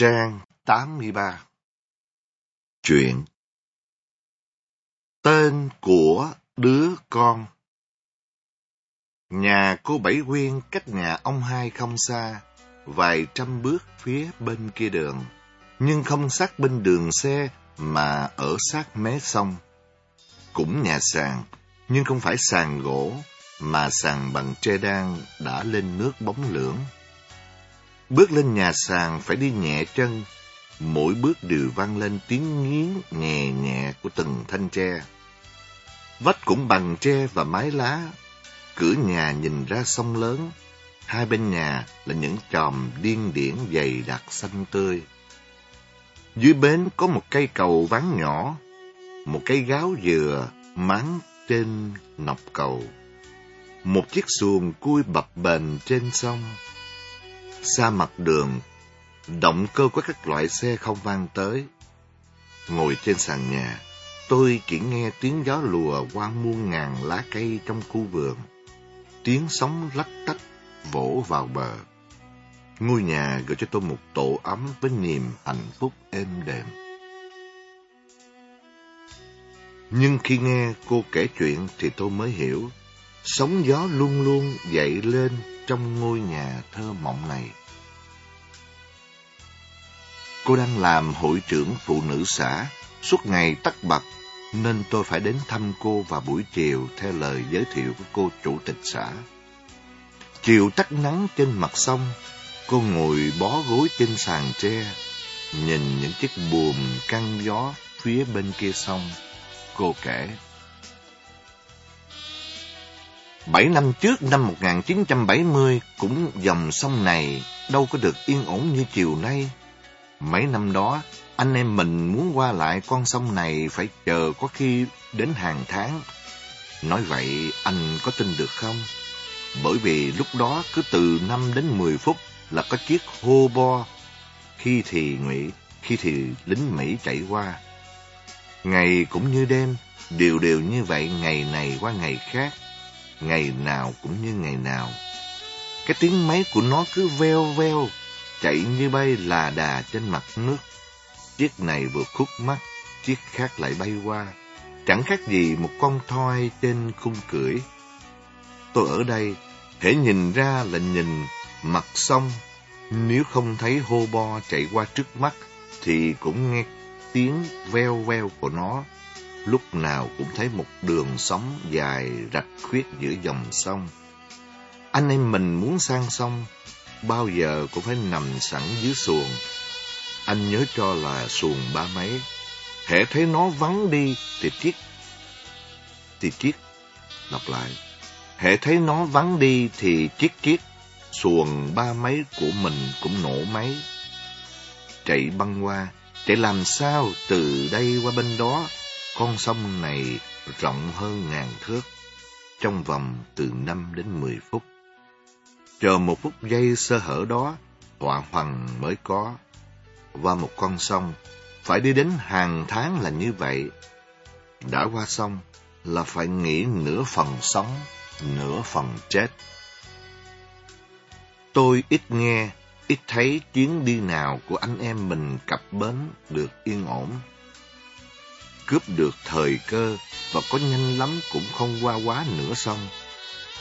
Trang 83 Chuyện Tên của đứa con Nhà cô Bảy Quyên cách nhà ông hai không xa, vài trăm bước phía bên kia đường, nhưng không sát bên đường xe mà ở sát mé sông. Cũng nhà sàn, nhưng không phải sàn gỗ, mà sàn bằng tre đan đã lên nước bóng lưỡng. Bước lên nhà sàn phải đi nhẹ chân, mỗi bước đều vang lên tiếng nghiến nhẹ nhẹ của từng thanh tre. Vách cũng bằng tre và mái lá, cửa nhà nhìn ra sông lớn, hai bên nhà là những chòm điên điển dày đặc xanh tươi. Dưới bến có một cây cầu ván nhỏ, một cây gáo dừa máng trên nọc cầu. Một chiếc xuồng cui bập bềnh trên sông. Xa mặt đường, động cơ của các loại xe không vang tới. Ngồi trên sàn nhà, tôi chỉ nghe tiếng gió lùa qua muôn ngàn lá cây trong khu vườn. Tiếng sóng lách tách vỗ vào bờ. Ngôi nhà gửi cho tôi một tổ ấm với niềm hạnh phúc êm đềm. Nhưng khi nghe cô kể chuyện thì tôi mới hiểu, sóng gió luôn luôn dậy lên trong ngôi nhà thơ mộng này. Cô đang làm hội trưởng phụ nữ xã, suốt ngày tắt bật, nên tôi phải đến thăm cô vào buổi chiều theo lời giới thiệu của cô chủ tịch xã. Chiều tắt nắng trên mặt sông, cô ngồi bó gối trên sàn tre, nhìn những chiếc buồm căng gió phía bên kia sông. Cô kể. Bảy năm trước năm 1970 cũng dòng sông này đâu có được yên ổn như chiều nay. Mấy năm đó, anh em mình muốn qua lại con sông này phải chờ có khi đến hàng tháng. Nói vậy anh có tin được không? Bởi vì lúc đó cứ từ 5 đến 10 phút là có chiếc hô bo, khi thì ngụy, khi thì lính Mỹ chạy qua. Ngày cũng như đêm, đều đều như vậy ngày này qua ngày khác, ngày nào cũng như ngày nào. Cái tiếng máy của nó cứ veo veo, chạy như bay là đà trên mặt nước. Chiếc này vừa khúc mắt, chiếc khác lại bay qua, chẳng khác gì một con thoi trên khung cưỡi. Tôi ở đây, hễ nhìn ra là nhìn mặt sông, nếu không thấy hô bo chạy qua trước mắt, thì cũng nghe tiếng veo veo của nó. Lúc nào cũng thấy một đường sóng dài rạch khuyết giữa dòng sông. Anh em mình muốn sang sông, bao giờ cũng phải nằm sẵn dưới xuồng. Anh nhớ cho là xuồng ba mấy. Hễ thấy nó vắng đi thì triết. thì triết, lặp lại. Hễ thấy nó vắng đi thì triết triết, xuồng ba mấy của mình cũng nổ máy. Chạy băng qua, chạy làm sao từ đây qua bên đó, con sông này rộng hơn ngàn thước, trong vòng từ năm đến mười phút. Chờ một phút giây sơ hở đó, họa hoàng mới có. Qua một con sông, phải đi đến hàng tháng là như vậy. Đã qua sông là phải nghĩ nửa phần sống, nửa phần chết. Tôi ít nghe, ít thấy chuyến đi nào của anh em mình cập bến được yên ổn. Cướp được thời cơ và có nhanh lắm cũng không qua quá nửa sông.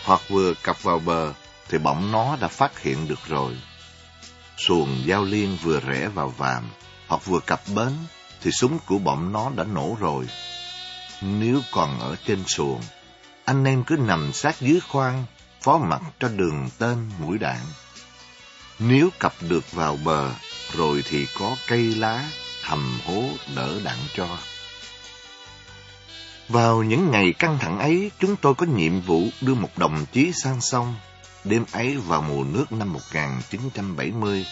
Hoặc vừa cập vào bờ thì bỗng nó đã phát hiện được rồi. Xuồng giao liên vừa rẽ vào vàm, hoặc vừa cập bến, thì súng của bọn nó đã nổ rồi. Nếu còn ở trên xuồng, anh em cứ nằm sát dưới khoang, phó mặt cho đường tên mũi đạn. Nếu cập được vào bờ, rồi thì có cây lá, hầm hố đỡ đạn cho. Vào những ngày căng thẳng ấy, chúng tôi có nhiệm vụ đưa một đồng chí sang sông Đêm ấy vào mùa nước năm 1970,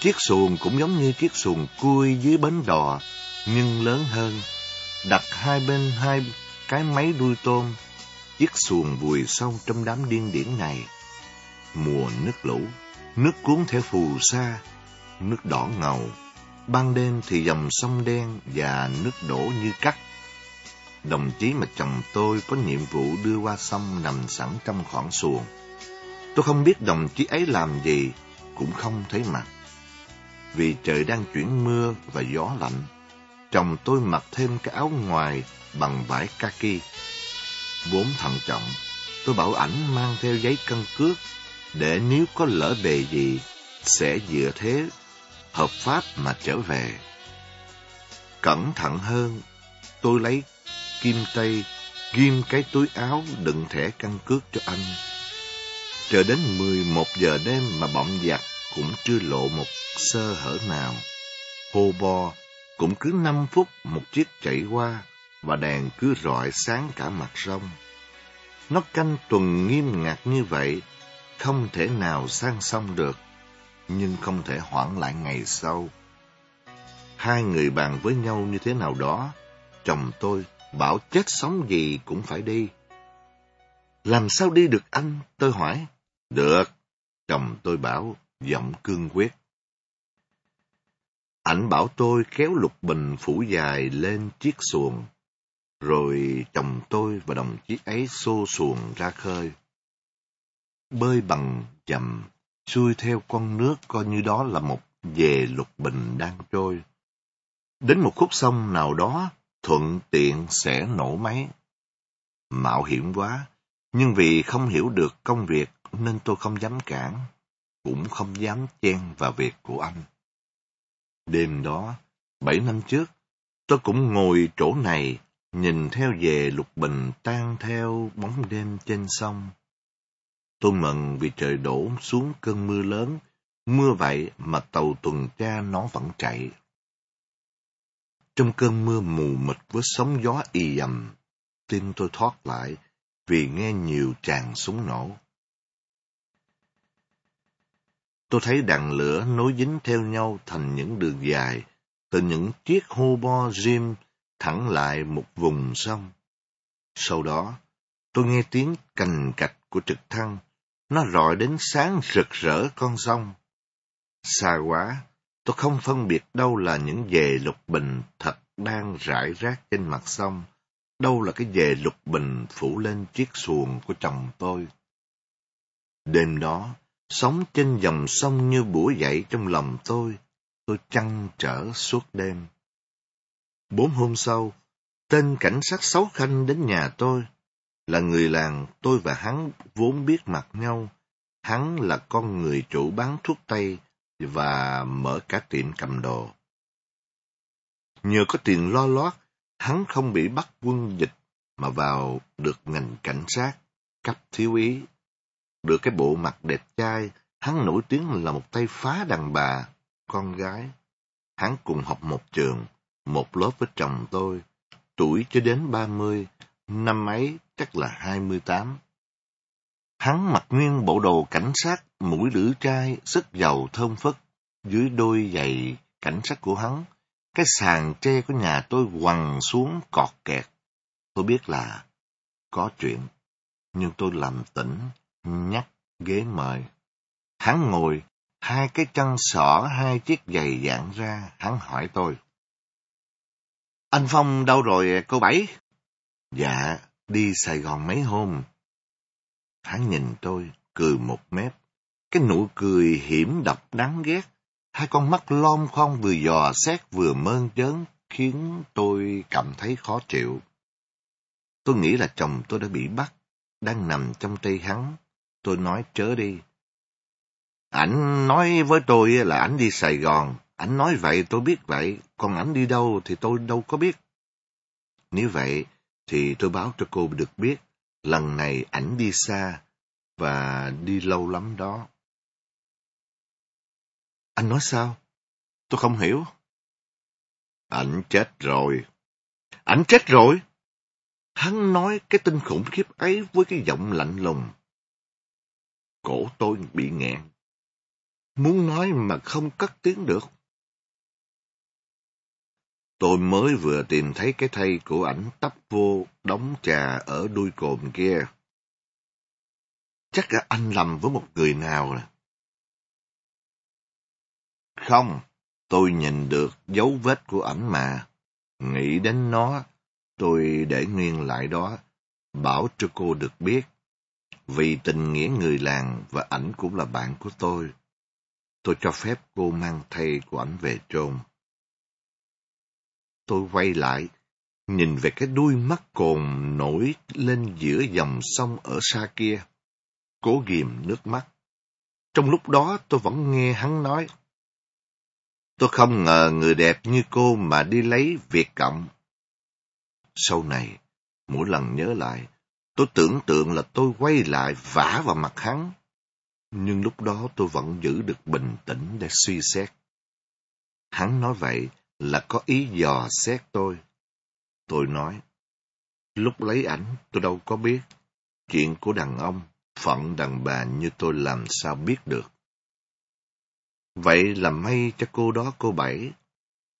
chiếc xuồng cũng giống như chiếc xuồng cui dưới bến đò, nhưng lớn hơn. Đặt hai bên hai cái máy đuôi tôm, chiếc xuồng vùi sâu trong đám điên điển này. Mùa nước lũ, nước cuốn theo phù sa, nước đỏ ngầu. Ban đêm thì dòng sông đen và nước đổ như cắt. Đồng chí mà chồng tôi có nhiệm vụ đưa qua sông nằm sẵn trong khoảng xuồng. Tôi không biết đồng chí ấy làm gì, cũng không thấy mặt. vì trời đang chuyển mưa và gió lạnh. Chồng tôi mặc thêm cái áo ngoài bằng vải kaki. Vốn thận trọng, tôi bảo ảnh mang theo giấy căn cước để nếu có lỡ bề gì sẽ dựa thế hợp pháp mà trở về. Cẩn thận hơn, tôi lấy kim tây ghim cái túi áo đựng thẻ căn cước cho anh. Chờ đến 11 giờ đêm mà bọng giặc cũng chưa lộ một sơ hở nào. Hồ bò cũng cứ 5 phút một chiếc chạy qua và đèn cứ rọi sáng cả mặt sông. Nó canh tuần nghiêm ngặt như vậy, không thể nào sang sông được, nhưng không thể hoãn lại ngày sau. Hai người bàn với nhau như thế nào đó, chồng tôi bảo chết sống gì cũng phải đi. Làm sao đi được anh? Tôi hỏi. Được, chồng tôi bảo, giọng cương quyết. Ảnh bảo tôi kéo lục bình phủ dài lên chiếc xuồng, rồi chồng tôi và đồng chí ấy xô xuồng ra khơi. Bơi bằng chậm, xuôi theo con nước coi như đó là một về lục bình đang trôi. Đến một khúc sông nào đó, thuận tiện sẽ nổ máy. Mạo hiểm quá, nhưng vì không hiểu được công việc nên tôi không dám cản, cũng không dám chen vào việc của anh. Đêm đó, bảy năm trước, tôi cũng ngồi chỗ này, nhìn theo về lục bình tan theo bóng đêm trên sông. Tôi mừng vì trời đổ xuống cơn mưa lớn, mưa vậy mà tàu tuần tra nó vẫn chạy. Trong cơn mưa mù mịt với sóng gió y ầm, tim tôi thoát lại vì nghe nhiều tràng súng nổ. Tôi thấy đàn lửa nối dính theo nhau thành những đường dài, từ những chiếc hô bo rim thẳng lại một vùng sông. Sau đó, tôi nghe tiếng cành cạch của trực thăng, nó rọi đến sáng rực rỡ con sông. Xa quá, tôi không phân biệt đâu là những dề lục bình thật đang rải rác trên mặt sông, đâu là cái dề lục bình phủ lên chiếc xuồng của chồng tôi. Đêm đó, sống trên dòng sông như bủa dậy trong lòng tôi, tôi chăn trở suốt đêm. Bốn hôm sau, tên cảnh sát xấu khanh đến nhà tôi. Là người làng, tôi và hắn vốn biết mặt nhau. Hắn là con người chủ bán thuốc tây và mở cả tiệm cầm đồ. Nhờ có tiền lo lót, hắn không bị bắt quân dịch mà vào được ngành cảnh sát, cấp thiếu ý. Được cái bộ mặt đẹp trai, hắn nổi tiếng là một tay phá đàn bà, con gái. Hắn cùng học một trường, một lớp với chồng tôi, tuổi cho đến ba mươi, năm ấy chắc là hai mươi tám. Hắn mặc nguyên bộ đồ cảnh sát, mũi lưỡi trai, sức giàu thơm phất Dưới đôi giày cảnh sát của hắn, cái sàn tre của nhà tôi quằn xuống cọt kẹt. Tôi biết là có chuyện, nhưng tôi làm tỉnh, nhắc ghế mời. Hắn ngồi, hai cái chân xỏ hai chiếc giày dạng ra, hắn hỏi tôi. Anh Phong đâu rồi cô Bảy? Dạ, đi Sài Gòn mấy hôm. Hắn nhìn tôi, cười một mép. Cái nụ cười hiểm độc đáng ghét. Hai con mắt lom khom vừa dò xét vừa mơn trớn khiến tôi cảm thấy khó chịu. Tôi nghĩ là chồng tôi đã bị bắt, đang nằm trong tay hắn. Tôi nói chớ đi. Ảnh nói với tôi là ảnh đi Sài Gòn. Ảnh nói vậy tôi biết vậy, còn ảnh đi đâu thì tôi đâu có biết. Nếu vậy thì tôi báo cho cô được biết, lần này ảnh đi xa và đi lâu lắm đó. Anh nói sao? Tôi không hiểu. Ảnh chết rồi. Ảnh chết rồi? Hắn nói cái tin khủng khiếp ấy với cái giọng lạnh lùng. Cổ tôi bị nghẹn. Muốn nói mà không cất tiếng được. Tôi mới vừa tìm thấy cái thây của ảnh tấp vô đóng trà ở đuôi cồn kia. Chắc là anh lầm với một người nào nè. Không, tôi nhìn được dấu vết của ảnh mà. Nghĩ đến nó, tôi để nguyên lại đó, bảo cho cô được biết. Vì tình nghĩa người làng và ảnh cũng là bạn của tôi. tôi cho phép cô mang thay của ảnh về chôn. Tôi quay lại, nhìn về cái đuôi mắt cồn nổi lên giữa dòng sông ở xa kia, cố ghìm nước mắt. Trong lúc đó tôi vẫn nghe hắn nói, Tôi không ngờ người đẹp như cô mà đi lấy việc cộng. Sau này, mỗi lần nhớ lại, tôi tưởng tượng là tôi quay lại vả vào mặt hắn. Nhưng lúc đó tôi vẫn giữ được bình tĩnh để suy xét. Hắn nói vậy là có ý dò xét tôi. Tôi nói, lúc lấy ảnh tôi đâu có biết. Chuyện của đàn ông, phận đàn bà như tôi làm sao biết được. Vậy là may cho cô đó cô Bảy.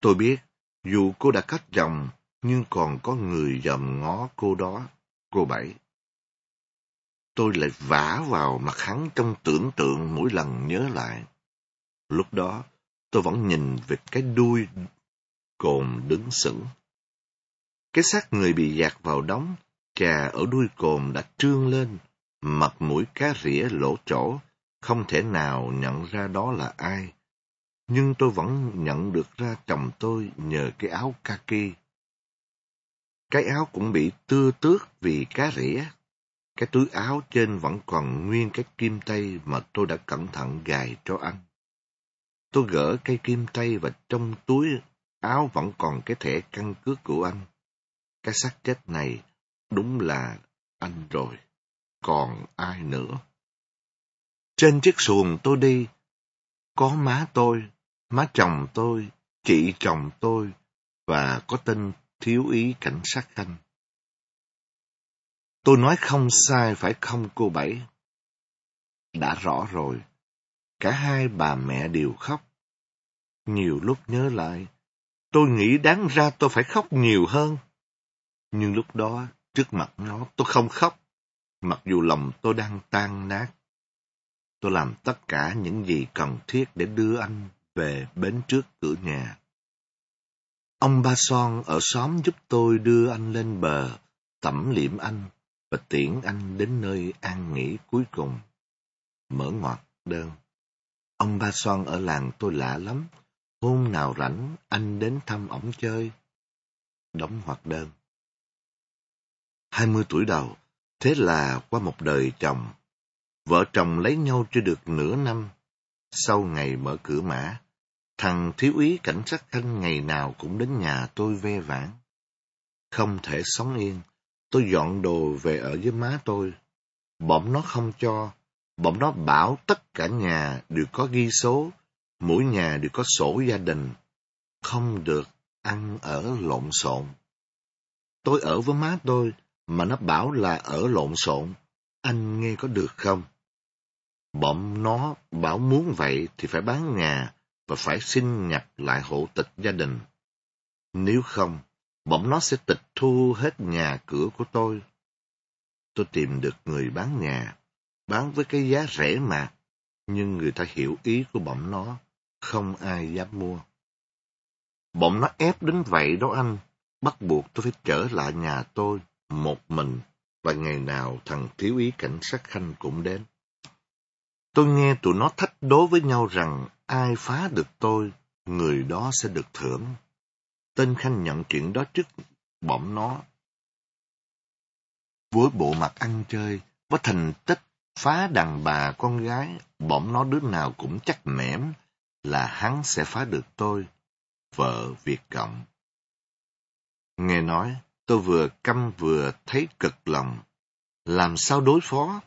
Tôi biết, dù cô đã cắt chồng, nhưng còn có người dòm ngó cô đó, cô Bảy. Tôi lại vả vào mặt hắn trong tưởng tượng mỗi lần nhớ lại. Lúc đó, tôi vẫn nhìn về cái đuôi cồn đứng sững. Cái xác người bị dạt vào đống, trà ở đuôi cồn đã trương lên, mặt mũi cá rỉa lỗ chỗ, không thể nào nhận ra đó là ai. Nhưng tôi vẫn nhận được ra chồng tôi nhờ cái áo kaki. Cái áo cũng bị tưa tước vì cá rỉa. Cái túi áo trên vẫn còn nguyên cái kim tay mà tôi đã cẩn thận gài cho anh. Tôi gỡ cây kim tay và trong túi áo vẫn còn cái thẻ căn cước của anh. Cái xác chết này đúng là anh rồi, còn ai nữa. Trên chiếc xuồng tôi đi, có má tôi, má chồng tôi, chị chồng tôi và có tên thiếu ý cảnh sát khanh. Tôi nói không sai phải không cô Bảy? Đã rõ rồi, cả hai bà mẹ đều khóc. Nhiều lúc nhớ lại, tôi nghĩ đáng ra tôi phải khóc nhiều hơn. Nhưng lúc đó, trước mặt nó, tôi không khóc, mặc dù lòng tôi đang tan nát. Tôi làm tất cả những gì cần thiết để đưa anh về bến trước cửa nhà. Ông Ba Son ở xóm giúp tôi đưa anh lên bờ, tẩm liệm anh và tiễn anh đến nơi an nghỉ cuối cùng. Mở ngoặt đơn. Ông Ba Son ở làng tôi lạ lắm. Hôm nào rảnh, anh đến thăm ổng chơi. Đóng hoạt đơn. Hai mươi tuổi đầu, thế là qua một đời chồng. Vợ chồng lấy nhau chưa được nửa năm. Sau ngày mở cửa mã, thằng thiếu úy cảnh sát khanh ngày nào cũng đến nhà tôi ve vãn. Không thể sống yên, tôi dọn đồ về ở với má tôi. Bỗng nó không cho, bỗng nó bảo tất cả nhà đều có ghi số, mỗi nhà đều có sổ gia đình, không được ăn ở lộn xộn. Tôi ở với má tôi, mà nó bảo là ở lộn xộn, anh nghe có được không? Bọn nó bảo muốn vậy thì phải bán nhà và phải xin nhập lại hộ tịch gia đình. Nếu không, bọn nó sẽ tịch thu hết nhà cửa của tôi. Tôi tìm được người bán nhà, bán với cái giá rẻ mà, nhưng người ta hiểu ý của bọn nó, không ai dám mua. bọn nó ép đến vậy đó anh, bắt buộc tôi phải trở lại nhà tôi, một mình, và ngày nào thằng thiếu ý cảnh sát khanh cũng đến. Tôi nghe tụi nó thách đố với nhau rằng ai phá được tôi, người đó sẽ được thưởng. Tên Khanh nhận chuyện đó trước bọn nó. Với bộ mặt ăn chơi, với thành tích phá đàn bà con gái, bọn nó đứa nào cũng chắc mẻm là hắn sẽ phá được tôi, vợ Việt Cộng. Nghe nói, tôi vừa căm vừa thấy cực lòng. Làm sao đối phó?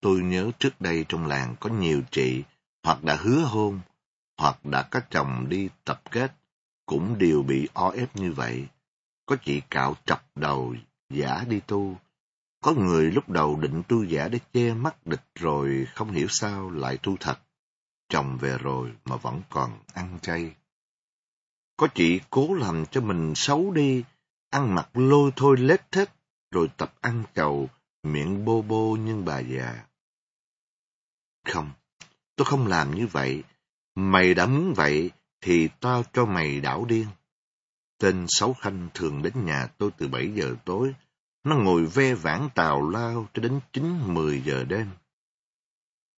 Tôi nhớ trước đây trong làng có nhiều chị hoặc đã hứa hôn, hoặc đã có chồng đi tập kết, cũng đều bị o ép như vậy. Có chị cạo chọc đầu, giả đi tu. Có người lúc đầu định tu giả để che mắt địch rồi không hiểu sao lại tu thật. Chồng về rồi mà vẫn còn ăn chay. Có chị cố làm cho mình xấu đi, ăn mặc lôi thôi lết thết, rồi tập ăn chầu, miệng bô bô nhưng bà già. Không, tôi không làm như vậy. Mày đã muốn vậy, thì tao cho mày đảo điên. Tên Sáu Khanh thường đến nhà tôi từ bảy giờ tối. Nó ngồi ve vãn tào lao cho đến 9-10 giờ đêm.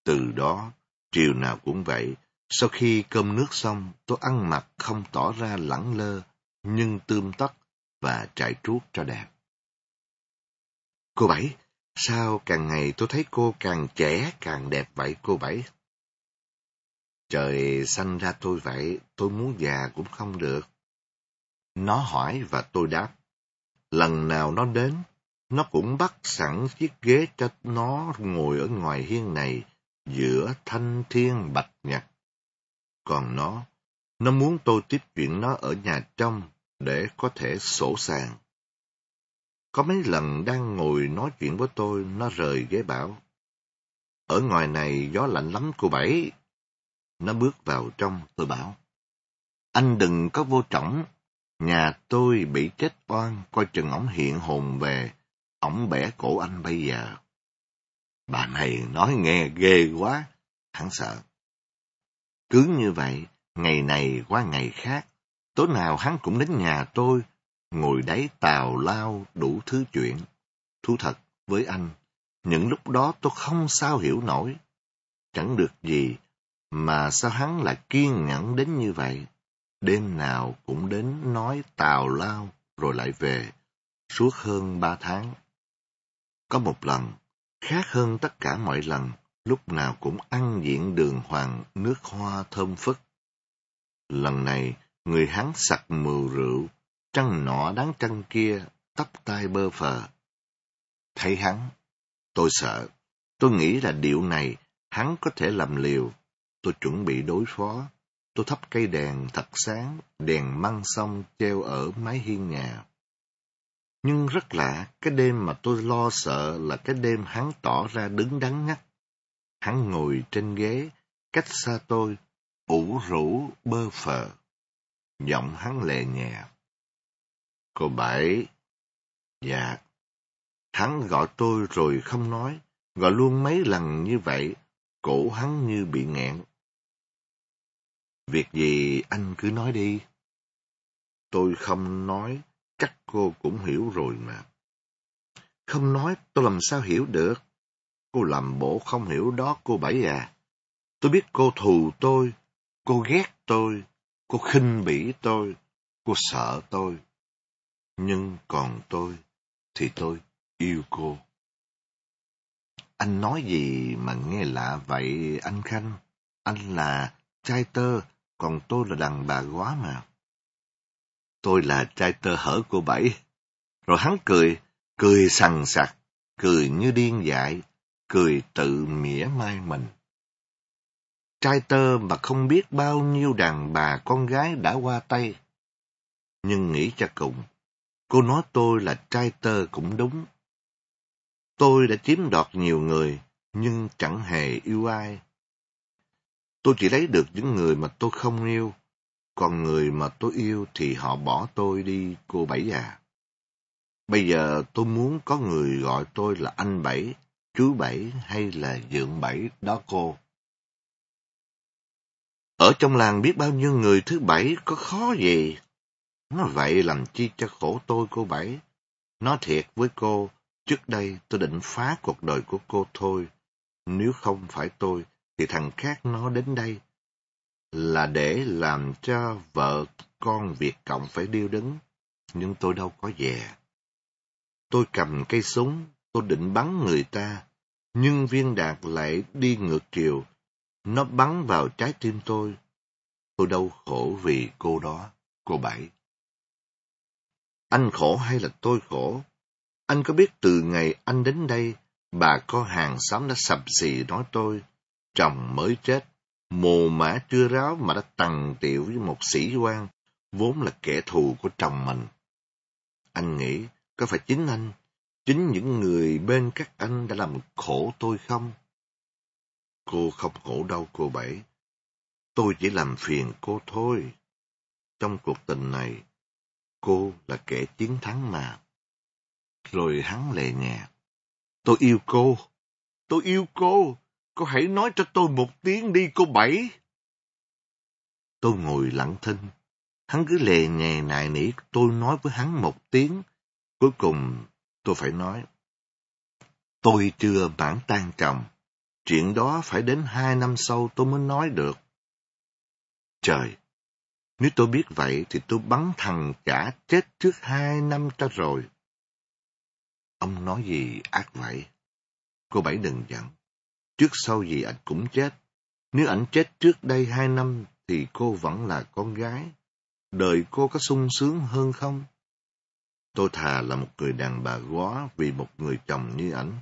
Từ đó, chiều nào cũng vậy, sau khi cơm nước xong, tôi ăn mặc không tỏ ra lẳng lơ, nhưng tươm tất và trải truốt cho đẹp. Cô Bảy, sao càng ngày tôi thấy cô càng trẻ càng đẹp vậy cô Bảy? Trời sanh ra tôi vậy, tôi muốn già cũng không được. Nó hỏi và tôi đáp. Lần nào nó đến, nó cũng bắt sẵn chiếc ghế cho nó ngồi ở ngoài hiên này, giữa thanh thiên bạch nhật. Còn nó, nó muốn tôi tiếp chuyện nó ở nhà trong để có thể sổ sàng. Có mấy lần đang ngồi nói chuyện với tôi, nó rời ghế bảo. Ở ngoài này gió lạnh lắm cô Bảy. Nó bước vào trong, tôi bảo. Anh đừng có vô trọng. Nhà tôi bị chết oan, coi chừng ổng hiện hồn về, ổng bẻ cổ anh bây giờ. Bà này nói nghe ghê quá, hắn sợ. Cứ như vậy, ngày này qua ngày khác, tối nào hắn cũng đến nhà tôi, ngồi đáy tào lao đủ thứ chuyện. Thú thật với anh, những lúc đó tôi không sao hiểu nổi. Chẳng được gì, mà sao hắn lại kiên nhẫn đến như vậy? Đêm nào cũng đến nói tào lao rồi lại về, suốt hơn ba tháng. Có một lần, khác hơn tất cả mọi lần, lúc nào cũng ăn diện đường hoàng nước hoa thơm phức. Lần này, người hắn sặc mùi rượu, trăng nọ đáng trăng kia, tóc tai bơ phờ. Thấy hắn, tôi sợ, tôi nghĩ là điệu này hắn có thể làm liều. Tôi chuẩn bị đối phó. Tôi thắp cây đèn thật sáng, đèn măng xong treo ở mái hiên nhà. Nhưng rất lạ, cái đêm mà tôi lo sợ là cái đêm hắn tỏ ra đứng đắn ngắt. Hắn ngồi trên ghế, cách xa tôi, ủ rũ bơ phờ. Giọng hắn lè nhẹ. Cô Bảy. Dạ. Hắn gọi tôi rồi không nói, gọi luôn mấy lần như vậy, cổ hắn như bị nghẹn. Việc gì anh cứ nói đi. Tôi không nói, chắc cô cũng hiểu rồi mà. Không nói, tôi làm sao hiểu được? Cô làm bộ không hiểu đó cô Bảy à. Dạ, tôi biết cô thù tôi, cô ghét tôi, cô khinh bỉ tôi, cô sợ tôi. Nhưng còn tôi, thì tôi yêu cô. Anh nói gì mà nghe lạ vậy anh Khanh? Anh là trai tơ, còn tôi là đàn bà quá mà. Tôi là trai tơ hở cô Bảy. Rồi hắn cười, cười sằng sặc, cười như điên dại, cười tự mỉa mai mình. Trai tơ mà không biết bao nhiêu đàn bà con gái đã qua tay. Nhưng nghĩ cho cùng, cô nói tôi là trai tơ cũng đúng. Tôi đã chiếm đoạt nhiều người, nhưng chẳng hề yêu ai. Tôi chỉ lấy được những người mà tôi không yêu, còn người mà tôi yêu thì họ bỏ tôi đi, cô Bảy à. Bây giờ tôi muốn có người gọi tôi là anh Bảy, chú Bảy hay là dượng Bảy đó cô. Ở trong làng biết bao nhiêu người thứ Bảy có khó gì. Nó vậy làm chi cho khổ tôi cô Bảy. Nói thiệt với cô, trước đây tôi định phá cuộc đời của cô thôi. Nếu không phải tôi, thì thằng khác nó đến đây. Là để làm cho vợ con Việt Cộng phải điêu đứng. Nhưng tôi đâu có về. Tôi cầm cây súng, tôi định bắn người ta. Nhưng viên đạn lại đi ngược chiều. Nó bắn vào trái tim tôi. Tôi đau khổ vì cô đó, cô Bảy. Anh khổ hay là tôi khổ? Anh có biết từ ngày anh đến đây, bà có hàng xóm đã sập xì nói tôi, chồng mới chết, mồ mã chưa ráo mà đã tằn tiệu với một sĩ quan, vốn là kẻ thù của chồng mình. Anh nghĩ, có phải chính anh, chính những người bên các anh đã làm khổ tôi không? Cô không khổ đâu cô Bảy. Tôi chỉ làm phiền cô thôi. Trong cuộc tình này, cô là kẻ chiến thắng mà. Rồi hắn lệ nhẹ. Tôi yêu cô. Tôi yêu cô. Cô hãy nói cho tôi một tiếng đi, cô Bảy. Tôi ngồi lặng thinh. Hắn cứ lè nhè nài nỉ tôi nói với hắn một tiếng. Cuối cùng tôi phải nói. Tôi chưa bản tan chồng. Chuyện đó phải đến hai năm sau tôi mới nói được. Trời! Nếu tôi biết vậy thì tôi bắn thằng cả chết trước hai năm ta rồi. Ông nói gì ác vậy? Cô Bảy đừng giận. Trước sau gì anh cũng chết. Nếu ảnh chết trước đây hai năm thì cô vẫn là con gái. Đời cô có sung sướng hơn không? Tôi thà là một người đàn bà góa vì một người chồng như ảnh,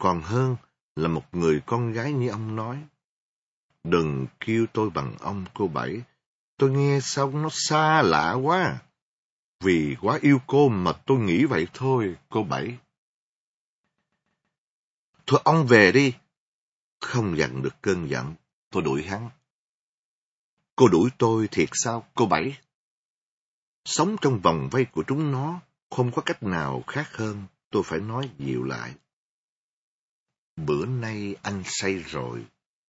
còn hơn là một người con gái như ông nói. Đừng kêu tôi bằng ông cô Bảy, tôi nghe xong nó xa lạ quá. Vì quá yêu cô mà tôi nghĩ vậy thôi, cô Bảy. Thôi ông về đi. Không dằn được cơn giận, tôi đuổi hắn. Cô đuổi tôi thiệt sao, cô Bảy? Sống trong vòng vây của chúng nó, không có cách nào khác hơn, tôi phải nói dịu lại. Bữa nay anh say rồi,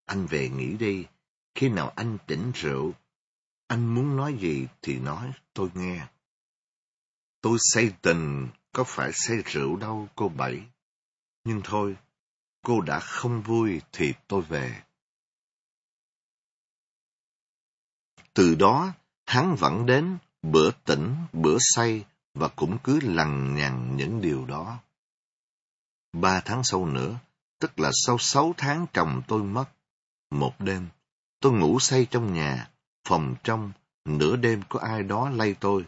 anh về nghỉ đi. Khi nào anh tỉnh rượu, anh muốn nói gì thì nói, tôi nghe. Tôi say tình, có phải say rượu đâu, cô Bảy. Nhưng thôi, cô đã không vui thì tôi về. Từ đó, hắn vẫn đến, bữa tỉnh, bữa say, và cũng cứ lằng nhằng những điều đó. Ba tháng sau nữa, tức là sau sáu tháng chồng tôi mất. Một đêm, tôi ngủ say trong nhà, phòng trong, nửa đêm có ai đó lay tôi.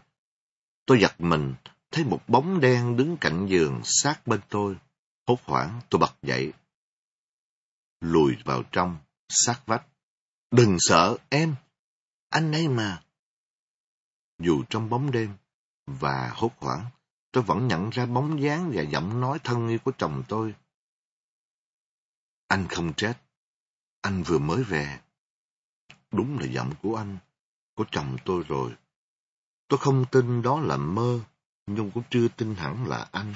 Tôi giật mình, thấy một bóng đen đứng cạnh giường sát bên tôi. Hốt hoảng, tôi bật dậy. Lùi vào trong, sát vách. Đừng sợ, em. Anh ấy mà. Dù trong bóng đêm, và hốt hoảng, tôi vẫn nhận ra bóng dáng và giọng nói thân yêu của chồng tôi. Anh không chết. Anh vừa mới về. Đúng là giọng của anh, của chồng tôi rồi. Tôi không tin đó là mơ, nhưng cũng chưa tin hẳn là anh.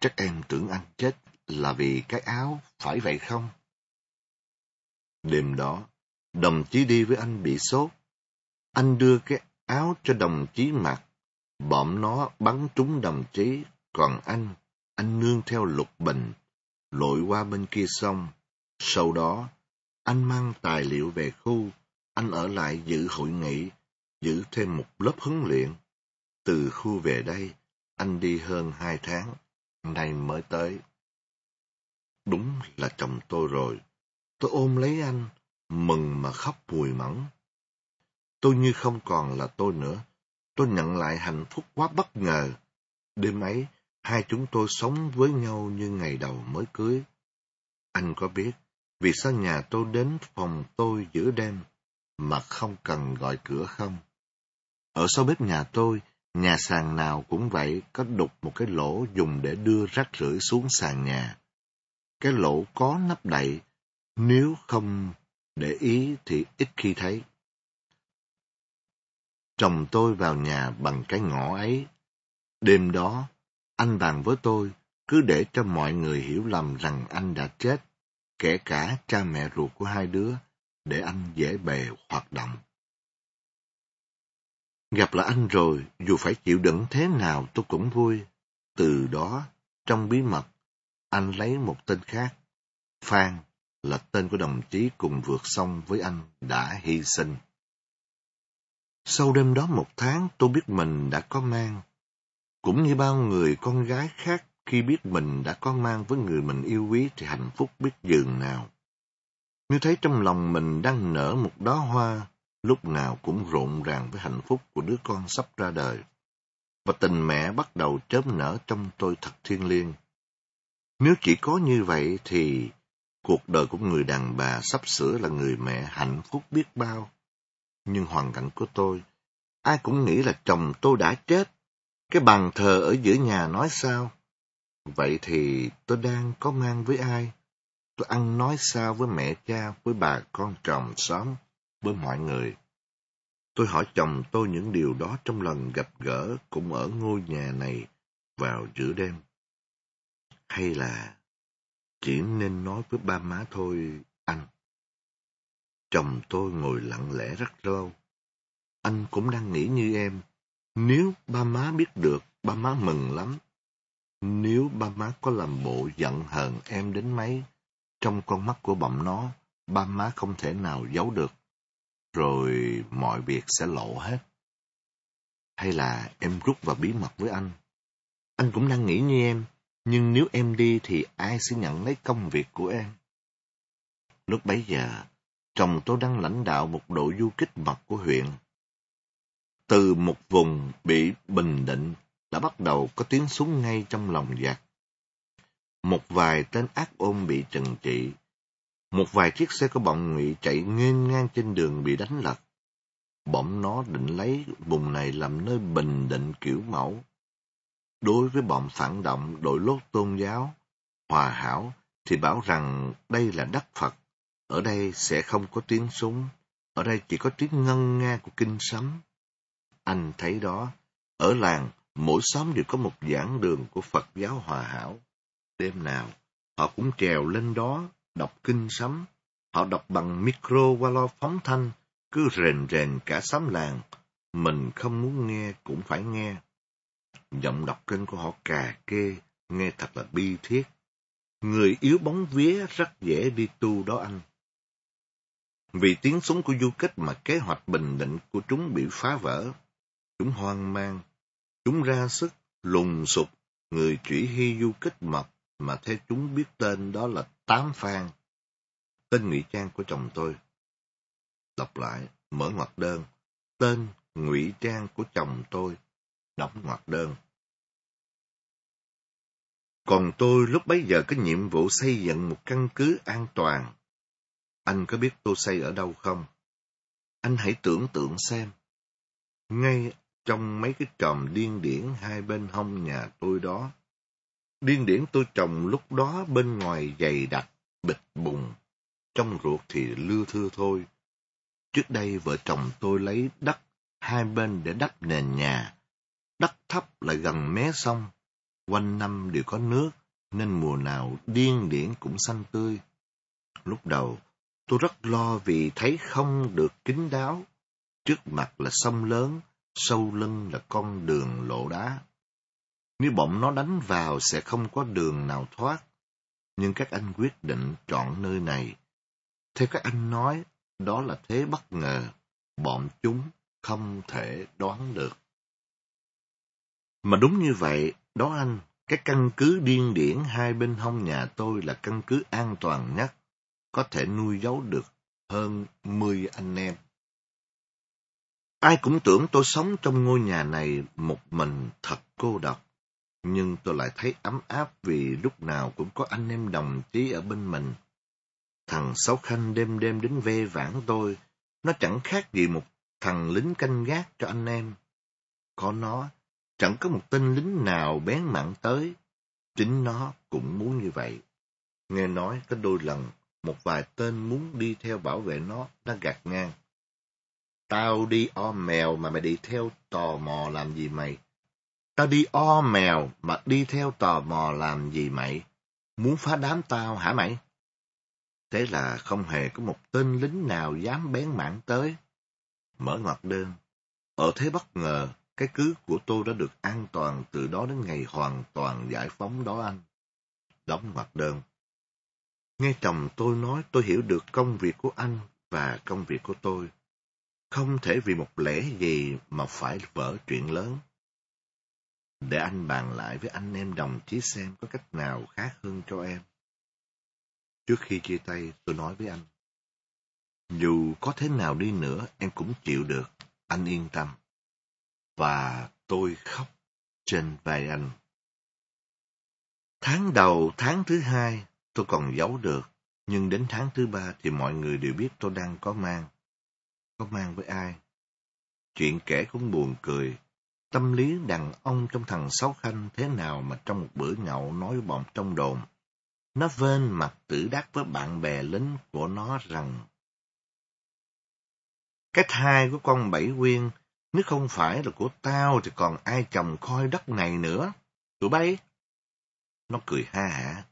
Chắc em tưởng anh chết là vì cái áo, phải vậy không? Đêm đó, đồng chí đi với anh bị sốt. Anh đưa cái áo cho đồng chí mặc. Bọn nó bắn trúng đồng chí, còn anh, anh nương theo lục bình, lội qua bên kia sông. Sau đó, anh mang tài liệu về khu, anh ở lại giữ hội nghị, giữ thêm một lớp huấn luyện. Từ khu về đây, anh đi hơn hai tháng, nay mới tới. Đúng là chồng tôi rồi. Tôi ôm lấy anh, mừng mà khóc mùi mẫn. Tôi như không còn là tôi nữa. Tôi nhận lại hạnh phúc quá bất ngờ. Đêm ấy, hai chúng tôi sống với nhau như ngày đầu mới cưới. Anh có biết vì sao nhà tôi đến phòng tôi giữa đêm mà không cần gọi cửa không? Ở sau bếp nhà tôi, nhà sàn nào cũng vậy, có đục một cái lỗ dùng để đưa rác rưởi xuống sàn nhà. Cái lỗ có nắp đậy, nếu không để ý thì ít khi thấy. Chồng tôi vào nhà bằng cái ngõ ấy. Đêm đó, anh bàn với tôi, cứ để cho mọi người hiểu lầm rằng anh đã chết, kể cả cha mẹ ruột của hai đứa, để anh dễ bề hoạt động. Gặp lại anh rồi, dù phải chịu đựng thế nào tôi cũng vui. Từ đó, trong bí mật, anh lấy một tên khác. Phan là tên của đồng chí cùng vượt sông với anh đã hy sinh. Sau đêm đó một tháng, tôi biết mình đã có mang. Cũng như bao người con gái khác, khi biết mình đã có mang với người mình yêu quý thì hạnh phúc biết dường nào. Như thấy trong lòng mình đang nở một đóa hoa, lúc nào cũng rộn ràng với hạnh phúc của đứa con sắp ra đời. Và tình mẹ bắt đầu chớm nở trong tôi thật thiêng liêng. Nếu chỉ có như vậy thì cuộc đời của người đàn bà sắp sửa là người mẹ hạnh phúc biết bao. Nhưng hoàn cảnh của tôi, ai cũng nghĩ là chồng tôi đã chết. Cái bàn thờ ở giữa nhà nói sao? Vậy thì tôi đang có mang với ai? Tôi ăn nói sao với mẹ cha, với bà con chồng xóm, với mọi người? Tôi hỏi chồng tôi những điều đó trong lần gặp gỡ cũng ở ngôi nhà này vào giữa đêm. Hay là chỉ nên nói với ba má thôi, anh? Chồng tôi ngồi lặng lẽ rất lâu. Anh cũng đang nghĩ như em. Nếu ba má biết được, ba má mừng lắm. Nếu ba má có làm bộ giận hờn em đến mấy, trong con mắt của bọn nó, ba má không thể nào giấu được. Rồi mọi việc sẽ lộ hết. Hay là em rút vào bí mật với anh? Anh cũng đang nghĩ như em, nhưng nếu em đi thì ai sẽ nhận lấy công việc của em? Lúc bấy giờ, chồng tôi đang lãnh đạo một đội du kích mật của huyện. Từ một vùng bị bình định đã bắt đầu có tiếng súng ngay trong lòng giặc. Một vài tên ác ôn bị trừng trị. Một vài chiếc xe của bọn ngụy chạy nghênh ngang trên đường bị đánh lật. Bọn nó định lấy vùng này làm nơi bình định kiểu mẫu. Đối với bọn phản động đội lốt tôn giáo, hòa hảo thì bảo rằng đây là đất Phật. Ở đây sẽ không có tiếng súng, ở đây chỉ có tiếng ngân nga của kinh sấm. Anh thấy đó, ở làng, mỗi xóm đều có một giảng đường của Phật giáo hòa hảo. Đêm nào, họ cũng trèo lên đó, đọc kinh sấm. Họ đọc bằng micro qua lo phóng thanh, cứ rền rền cả xóm làng. Mình không muốn nghe cũng phải nghe. Giọng đọc kinh của họ cà kê, nghe thật là bi thiết. Người yếu bóng vía rất dễ đi tu đó anh. Vì tiếng súng của du kích mà kế hoạch bình định của chúng bị phá vỡ. Chúng hoang mang, chúng ra sức, lùng sục, người chỉ hy du kích mập, mà theo chúng biết tên đó là Tám Phan. Tên ngụy trang của chồng tôi. Đọc lại, mở ngoặc đơn. Tên ngụy trang của chồng tôi. Đóng ngoặc đơn. Còn tôi lúc bấy giờ có nhiệm vụ xây dựng một căn cứ an toàn anh có biết tôi xây ở đâu không? Anh hãy tưởng tượng xem. Ngay trong mấy cái tròm điên điển hai bên hông nhà tôi đó. Điên điển tôi trồng lúc đó bên ngoài dày đặc, bịch bùng. Trong ruột thì lưa thưa thôi. Trước đây vợ chồng tôi lấy đất hai bên để đắp nền nhà. Đất thấp lại gần mé sông. Quanh năm đều có nước, nên mùa nào điên điển cũng xanh tươi. Lúc đầu, Tôi rất lo vì thấy không được kín đáo. Trước mặt là sông lớn, sâu lưng là con đường lộ đá. Nếu bọn nó đánh vào sẽ không có đường nào thoát. Nhưng các anh quyết định chọn nơi này. Theo các anh nói, đó là thế bất ngờ. Bọn chúng không thể đoán được. Mà đúng như vậy, đó anh, cái căn cứ điên điển hai bên hông nhà tôi là căn cứ an toàn nhất có thể nuôi giấu được hơn 10 anh em. Ai cũng tưởng tôi sống trong ngôi nhà này một mình thật cô độc. Nhưng tôi lại thấy ấm áp vì lúc nào cũng có anh em đồng chí ở bên mình. Thằng Sáu Khanh đêm đêm đến ve vãn tôi, nó chẳng khác gì một thằng lính canh gác cho anh em. Có nó, chẳng có một tên lính nào bén mặn tới. Chính nó cũng muốn như vậy. Nghe nói có đôi lần một vài tên muốn đi theo bảo vệ nó đã gạt ngang. Tao đi o mèo mà mày đi theo tò mò làm gì mày? Tao đi o mèo mà đi theo tò mò làm gì mày? Muốn phá đám tao hả mày? Thế là không hề có một tên lính nào dám bén mảng tới. Mở ngoặc đơn. Ở thế bất ngờ, cái cứ của tôi đã được an toàn từ đó đến ngày hoàn toàn giải phóng đó anh. Đóng ngoặc đơn. Nghe chồng tôi nói tôi hiểu được công việc của anh và công việc của tôi. Không thể vì một lẽ gì mà phải vỡ chuyện lớn. Để anh bàn lại với anh em đồng chí xem có cách nào khác hơn cho em. Trước khi chia tay, tôi nói với anh. Dù có thế nào đi nữa, em cũng chịu được, anh yên tâm. Và tôi khóc trên vai anh. Tháng đầu, tháng thứ hai, Tôi còn giấu được, nhưng đến tháng thứ ba thì mọi người đều biết tôi đang có mang. Có mang với ai? Chuyện kể cũng buồn cười. Tâm lý đàn ông trong thằng Sáu Khanh thế nào mà trong một bữa nhậu nói bọn trong đồn. Nó vên mặt tử đắc với bạn bè lính của nó rằng Cái thai của con Bảy Quyên, nếu không phải là của tao thì còn ai chồng coi đất này nữa. Tụi bay! Nó cười ha hả.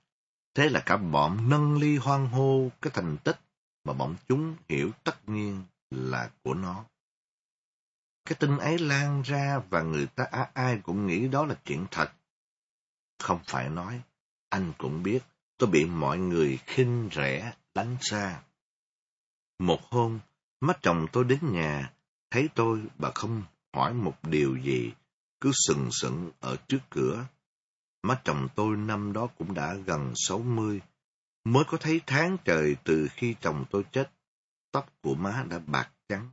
Thế là cả bọn nâng ly hoan hô cái thành tích mà bọn chúng hiểu tất nhiên là của nó. Cái tin ấy lan ra và người ta ai cũng nghĩ đó là chuyện thật. Không phải nói, anh cũng biết, tôi bị mọi người khinh rẻ, đánh xa. Một hôm, má chồng tôi đến nhà, thấy tôi bà không hỏi một điều gì, cứ sừng sững ở trước cửa. Má chồng tôi năm đó cũng đã gần sáu mươi, mới có thấy tháng trời từ khi chồng tôi chết, tóc của má đã bạc trắng.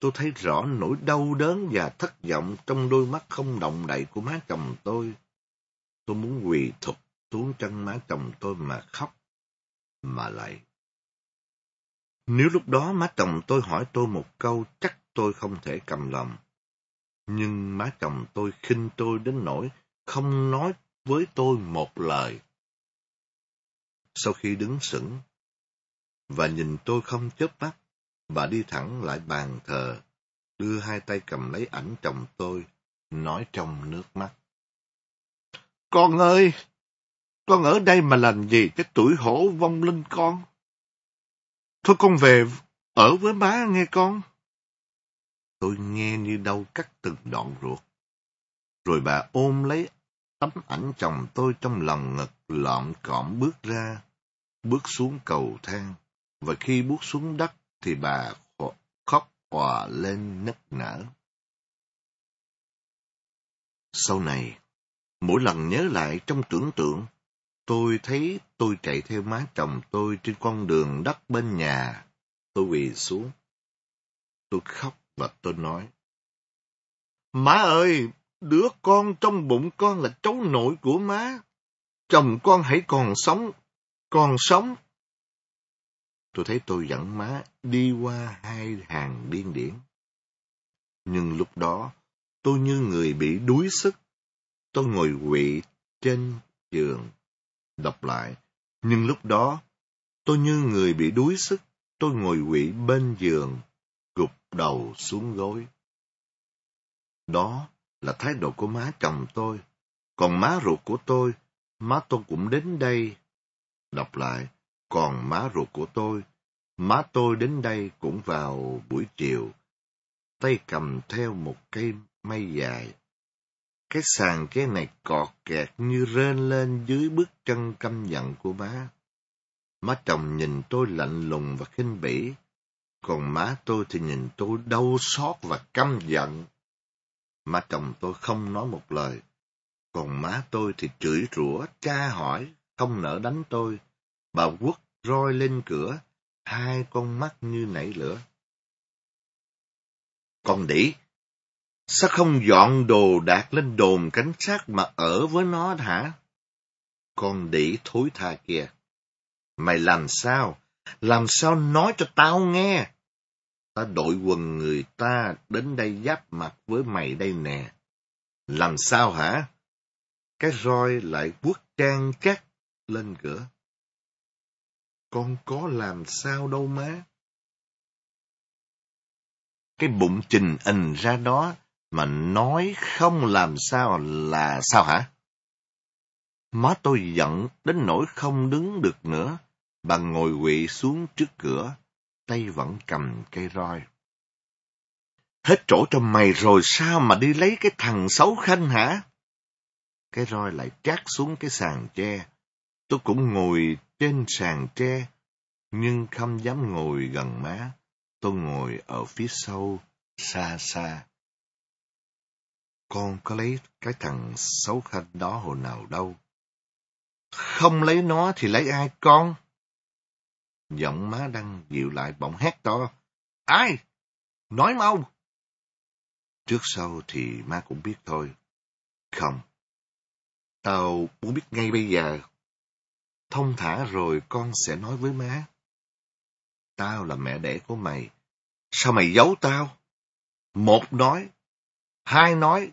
Tôi thấy rõ nỗi đau đớn và thất vọng trong đôi mắt không động đậy của má chồng tôi. Tôi muốn quỳ thụp xuống chân má chồng tôi mà khóc, mà lại. Nếu lúc đó má chồng tôi hỏi tôi một câu chắc tôi không thể cầm lòng. Nhưng má chồng tôi khinh tôi đến nỗi không nói với tôi một lời. Sau khi đứng sững và nhìn tôi không chớp mắt, bà đi thẳng lại bàn thờ, đưa hai tay cầm lấy ảnh chồng tôi, nói trong nước mắt. Con ơi! Con ở đây mà làm gì cái tuổi hổ vong linh con? Thôi con về ở với má nghe con. Tôi nghe như đau cắt từng đoạn ruột. Rồi bà ôm lấy tấm ảnh chồng tôi trong lòng ngực lọm cọm bước ra, bước xuống cầu thang. Và khi bước xuống đất thì bà khóc hòa lên nức nở. Sau này, mỗi lần nhớ lại trong tưởng tượng, tôi thấy tôi chạy theo má chồng tôi trên con đường đất bên nhà. Tôi quỳ xuống. Tôi khóc và tôi nói. Má ơi, đứa con trong bụng con là cháu nội của má. Chồng con hãy còn sống, còn sống. Tôi thấy tôi dẫn má đi qua hai hàng điên điển. Nhưng lúc đó, tôi như người bị đuối sức. Tôi ngồi quỵ trên giường, đọc lại. Nhưng lúc đó, tôi như người bị đuối sức. Tôi ngồi quỵ bên giường, gục đầu xuống gối. Đó là thái độ của má chồng tôi. Còn má ruột của tôi, má tôi cũng đến đây. Đọc lại, còn má ruột của tôi, má tôi đến đây cũng vào buổi chiều, tay cầm theo một cây mây dài. Cái sàn cái này cọt kẹt như rên lên dưới bước chân căm giận của má. Má chồng nhìn tôi lạnh lùng và khinh bỉ, còn má tôi thì nhìn tôi đau xót và căm giận. Má chồng tôi không nói một lời, còn má tôi thì chửi rủa, tra hỏi, không nỡ đánh tôi. Bà quất roi lên cửa, hai con mắt như nảy lửa. Con đỉ, sao không dọn đồ đạc lên đồn cảnh sát mà ở với nó hả? Con đỉ thối tha kia. Mày làm sao? Làm sao nói cho tao nghe? Ta đội quần người ta đến đây giáp mặt với mày đây nè. Làm sao hả? Cái roi lại quất trang chắc lên cửa. Con có làm sao đâu má. Cái bụng trình ình ra đó mà nói không làm sao là sao hả? Má tôi giận đến nỗi không đứng được nữa. Bà ngồi quỵ xuống trước cửa, tay vẫn cầm cây roi. Hết chỗ cho mày rồi sao mà đi lấy cái thằng xấu khanh hả? Cái roi lại trát xuống cái sàn tre. Tôi cũng ngồi trên sàn tre, nhưng không dám ngồi gần má. Tôi ngồi ở phía sau, xa xa. Con có lấy cái thằng xấu khanh đó hồi nào đâu. Không lấy nó thì lấy ai con? Giọng má đang dịu lại bỗng hét to. Ai? Nói mau! Trước sau thì má cũng biết thôi. Không. Tao muốn biết ngay bây giờ. Thông thả rồi con sẽ nói với má. Tao là mẹ đẻ của mày. Sao mày giấu tao? Một nói. Hai nói.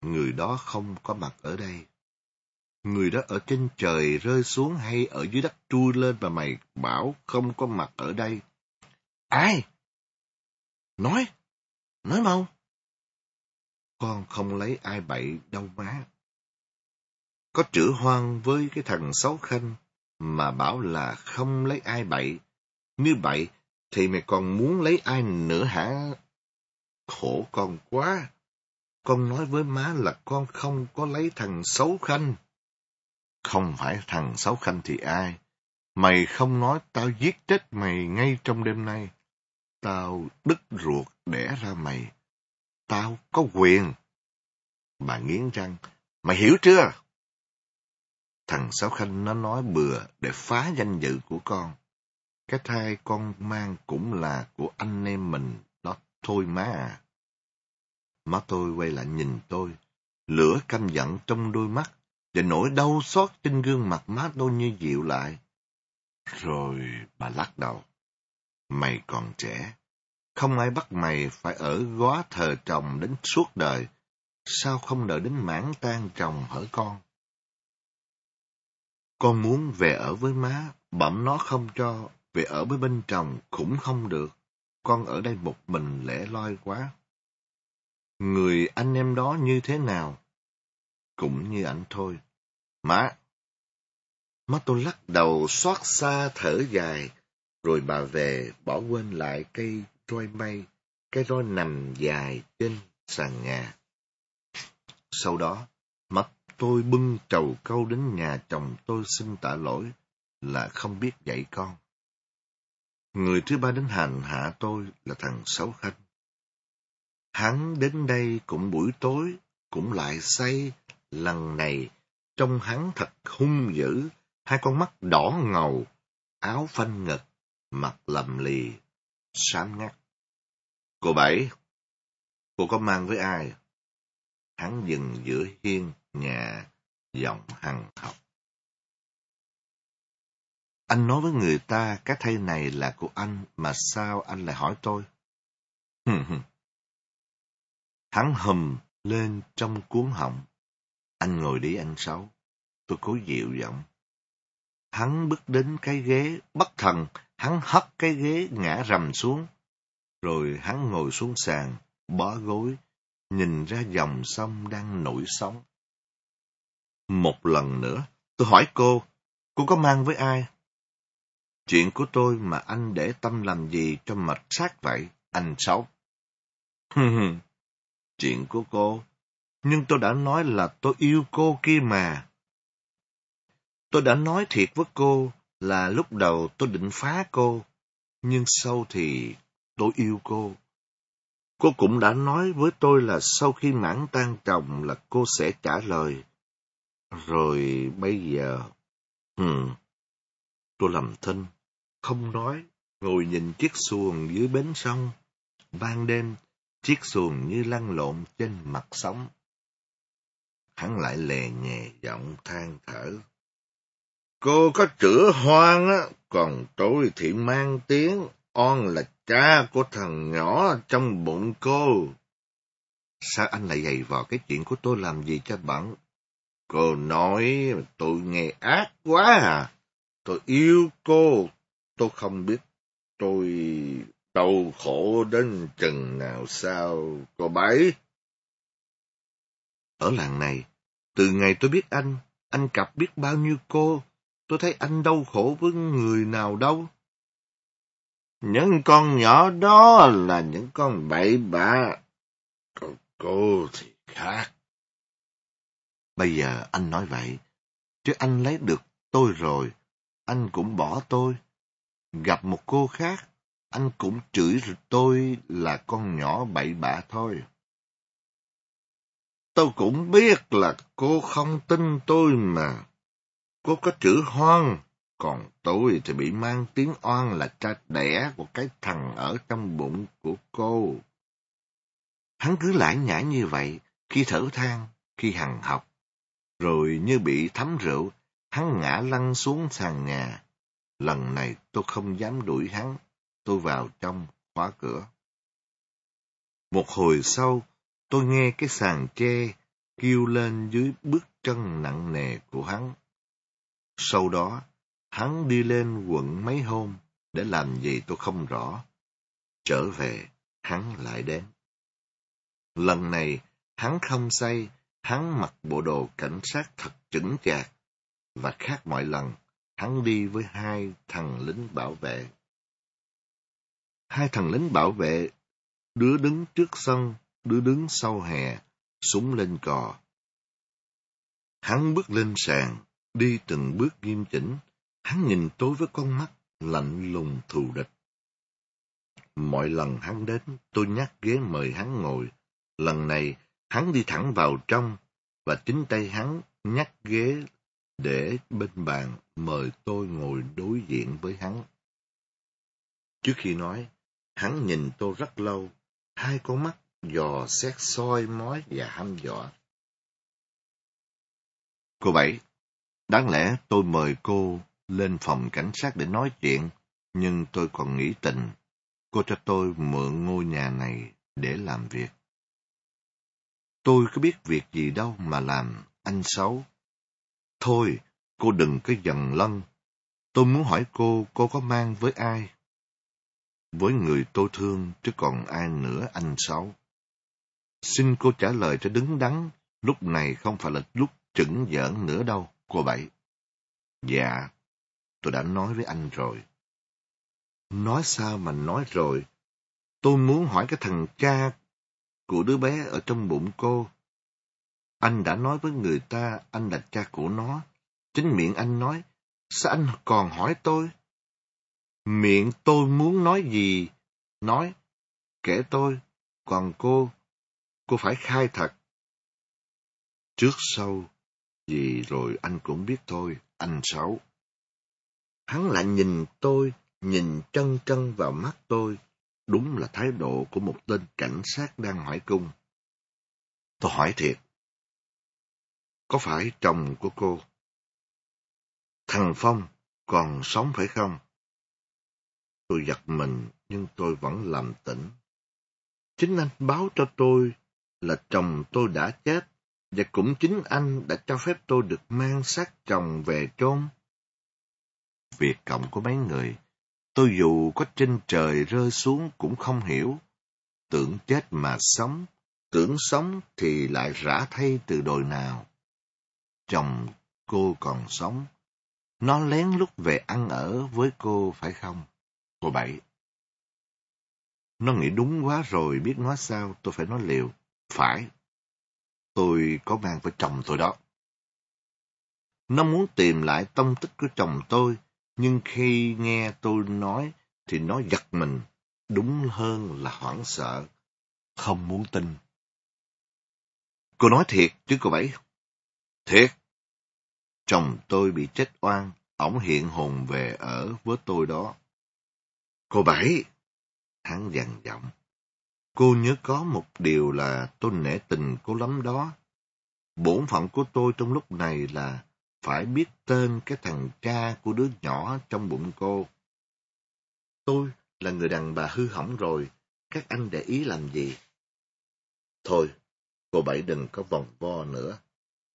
Người đó không có mặt ở đây. Người đó ở trên trời rơi xuống hay ở dưới đất trui lên mà mày bảo không có mặt ở đây. Ai? Nói, nói mau. Con không lấy ai bậy đâu má. Có trữ hoang với cái thằng xấu khanh mà bảo là không lấy ai bậy. Như bậy thì mày còn muốn lấy ai nữa hả? Khổ con quá. Con nói với má là con không có lấy thằng xấu khanh. Không phải thằng Sáu Khanh thì ai? Mày không nói tao giết chết mày ngay trong đêm nay. Tao đứt ruột đẻ ra mày. Tao có quyền. Bà nghiến răng. Mày hiểu chưa? Thằng Sáu Khanh nó nói bừa để phá danh dự của con. Cái thai con mang cũng là của anh em mình, đó thôi má à. Má tôi quay lại nhìn tôi, lửa căm giận trong đôi mắt, và nỗi đau xót trên gương mặt má tôi như dịu lại. Rồi bà lắc đầu. Mày còn trẻ, không ai bắt mày phải ở góa thờ chồng đến suốt đời. Sao không đợi đến mãn tan chồng hở con? Con muốn về ở với má, bẩm nó không cho, về ở với bên chồng cũng không được. Con ở đây một mình lẻ loi quá. Người anh em đó như thế nào? Cũng như ảnh thôi. Má! Má tôi lắc đầu xót xa thở dài, rồi bà về bỏ quên lại cây roi mây, cây roi nằm dài trên sàn nhà. Sau đó, tôi bưng trầu câu đến nhà chồng tôi xin tạ lỗi là không biết dạy con. Người thứ ba đến hành hạ tôi là thằng Sáu Khanh. Hắn đến đây cũng buổi tối, cũng lại say, lần này trông hắn thật hung dữ, hai con mắt đỏ ngầu, áo phanh ngực, mặt lầm lì, xám ngắt. Cô Bảy, cô có mang với ai? Hắn dừng giữa hiên nhà, giọng hằng học. Anh nói với người ta cái thây này là của anh, mà sao anh lại hỏi tôi? Hắn hầm lên trong cuốn họng. Anh ngồi đi anh Sáu. Tôi cố dịu giọng. Hắn bước đến cái ghế, bất thần, hắn hất cái ghế ngã rầm xuống. Rồi hắn ngồi xuống sàn, bó gối, nhìn ra dòng sông đang nổi sóng. Một lần nữa, tôi hỏi cô, cô có mang với ai? Chuyện của tôi mà anh để tâm làm gì cho mệt xác vậy, anh Sáu? Chuyện của cô, nhưng tôi đã nói là tôi yêu cô kia mà. Tôi đã nói thiệt với cô là lúc đầu tôi định phá cô, nhưng sau thì tôi yêu cô. Cô cũng đã nói với tôi là sau khi mãn tan chồng là cô sẽ trả lời. Rồi bây giờ... Hmm, tôi làm thinh, không nói, ngồi nhìn chiếc xuồng dưới bến sông. Ban đêm, chiếc xuồng như lăn lộn trên mặt sóng. Hắn lại lè nhẹ giọng than thở. Cô có chữa hoang á, còn tôi thì mang tiếng on là cha của thằng nhỏ trong bụng cô. Sao anh lại giày vào cái chuyện của tôi làm gì cho bận? Cô nói tôi nghe ác quá à. Tôi yêu cô. Tôi không biết tôi đau khổ đến chừng nào sao, cô bảy. Ở làng này, từ ngày tôi biết anh, anh cặp biết bao nhiêu cô, tôi thấy anh đau khổ với người nào đâu. Những con nhỏ đó là những con bậy bạ, còn cô thì khác. Bây giờ anh nói vậy, chứ anh lấy được tôi rồi, anh cũng bỏ tôi. Gặp một cô khác, anh cũng chửi tôi là con nhỏ bậy bạ thôi. Tôi cũng biết là cô không tin tôi mà. Cô có chữ hoang, còn tôi thì bị mang tiếng oan là cha đẻ của cái thằng ở trong bụng của cô. Hắn cứ lải nhải như vậy, khi thở than, khi hằng học. Rồi như bị thấm rượu, hắn ngã lăn xuống sàn nhà. Lần này tôi không dám đuổi hắn, tôi vào trong, khóa cửa. Một hồi sau, tôi nghe cái sàn tre kêu lên dưới bước chân nặng nề của hắn. Sau đó, hắn đi lên quận mấy hôm, để làm gì tôi không rõ. Trở về, hắn lại đến. Lần này, hắn không say, hắn mặc bộ đồ cảnh sát thật chững chạc, và khác mọi lần, hắn đi với hai thằng lính bảo vệ. Hai thằng lính bảo vệ, đứa đứng trước sân, đứa đứng sau hè, súng lên cò. Hắn bước lên sàn, Đi từng bước nghiêm chỉnh, hắn nhìn tôi với con mắt lạnh lùng thù địch. Mọi lần hắn đến, tôi nhắc ghế mời hắn ngồi. Lần này, hắn đi thẳng vào trong, và chính tay hắn nhắc ghế để bên bàn mời tôi ngồi đối diện với hắn. Trước khi nói, hắn nhìn tôi rất lâu, hai con mắt dò xét soi mói và hăm dọa. Cô Bảy, đáng lẽ tôi mời cô lên phòng cảnh sát để nói chuyện, nhưng tôi còn nghĩ tình. Cô cho tôi mượn ngôi nhà này để làm việc. Tôi có biết việc gì đâu mà làm, anh xấu. Thôi, cô đừng có dần lân. Tôi muốn hỏi cô, cô có mang với ai? Với người tôi thương, chứ còn ai nữa anh xấu. Xin cô trả lời cho đứng đắn, lúc này không phải là lúc chững giỡn nữa đâu, cô Bảy. Dạ, tôi đã nói với anh rồi. Nói sao mà nói rồi? Tôi muốn hỏi cái thằng cha của đứa bé ở trong bụng cô. Anh đã nói với người ta anh là cha của nó. Chính miệng anh nói, sao anh còn hỏi tôi? Miệng tôi muốn nói gì? Nói, kể tôi, còn cô, cô phải khai thật. Trước sau, gì rồi anh cũng biết thôi, anh xấu. Hắn lại nhìn tôi, nhìn chân chân vào mắt tôi, Đúng là thái độ của một tên cảnh sát đang hỏi cung. Tôi hỏi thiệt. Có phải chồng của cô? Thằng Phong, còn sống phải không? Tôi giật mình, nhưng tôi vẫn làm tỉnh. Chính anh báo cho tôi là chồng tôi đã chết, và cũng chính anh đã cho phép tôi được mang xác chồng về chôn. Việc cộng của mấy người Tôi dù có trên trời rơi xuống cũng không hiểu. Tưởng chết mà sống, tưởng sống thì lại rã thay từ đồi nào. Chồng cô còn sống. Nó lén lút về ăn ở với cô phải không? Cô Bảy. Nó nghĩ đúng quá rồi, biết nói sao, tôi phải nói liều. Phải. Tôi có mang với chồng tôi đó. Nó muốn tìm lại tông tích của chồng tôi, nhưng khi nghe tôi nói thì nó giật mình, đúng hơn là hoảng sợ, không muốn tin. Cô nói thiệt chứ cô Bảy? Thiệt. Chồng tôi bị chết oan, ổng hiện hồn về ở với tôi đó. Cô Bảy! Hắn dằn giọng. Cô nhớ có một điều là tôi nể tình cô lắm đó. Bổn phận của tôi trong lúc này là phải biết tên cái thằng cha của đứa nhỏ trong bụng cô. Tôi là người đàn bà hư hỏng rồi, các anh để ý làm gì? Thôi, cô Bảy đừng có vòng vo nữa.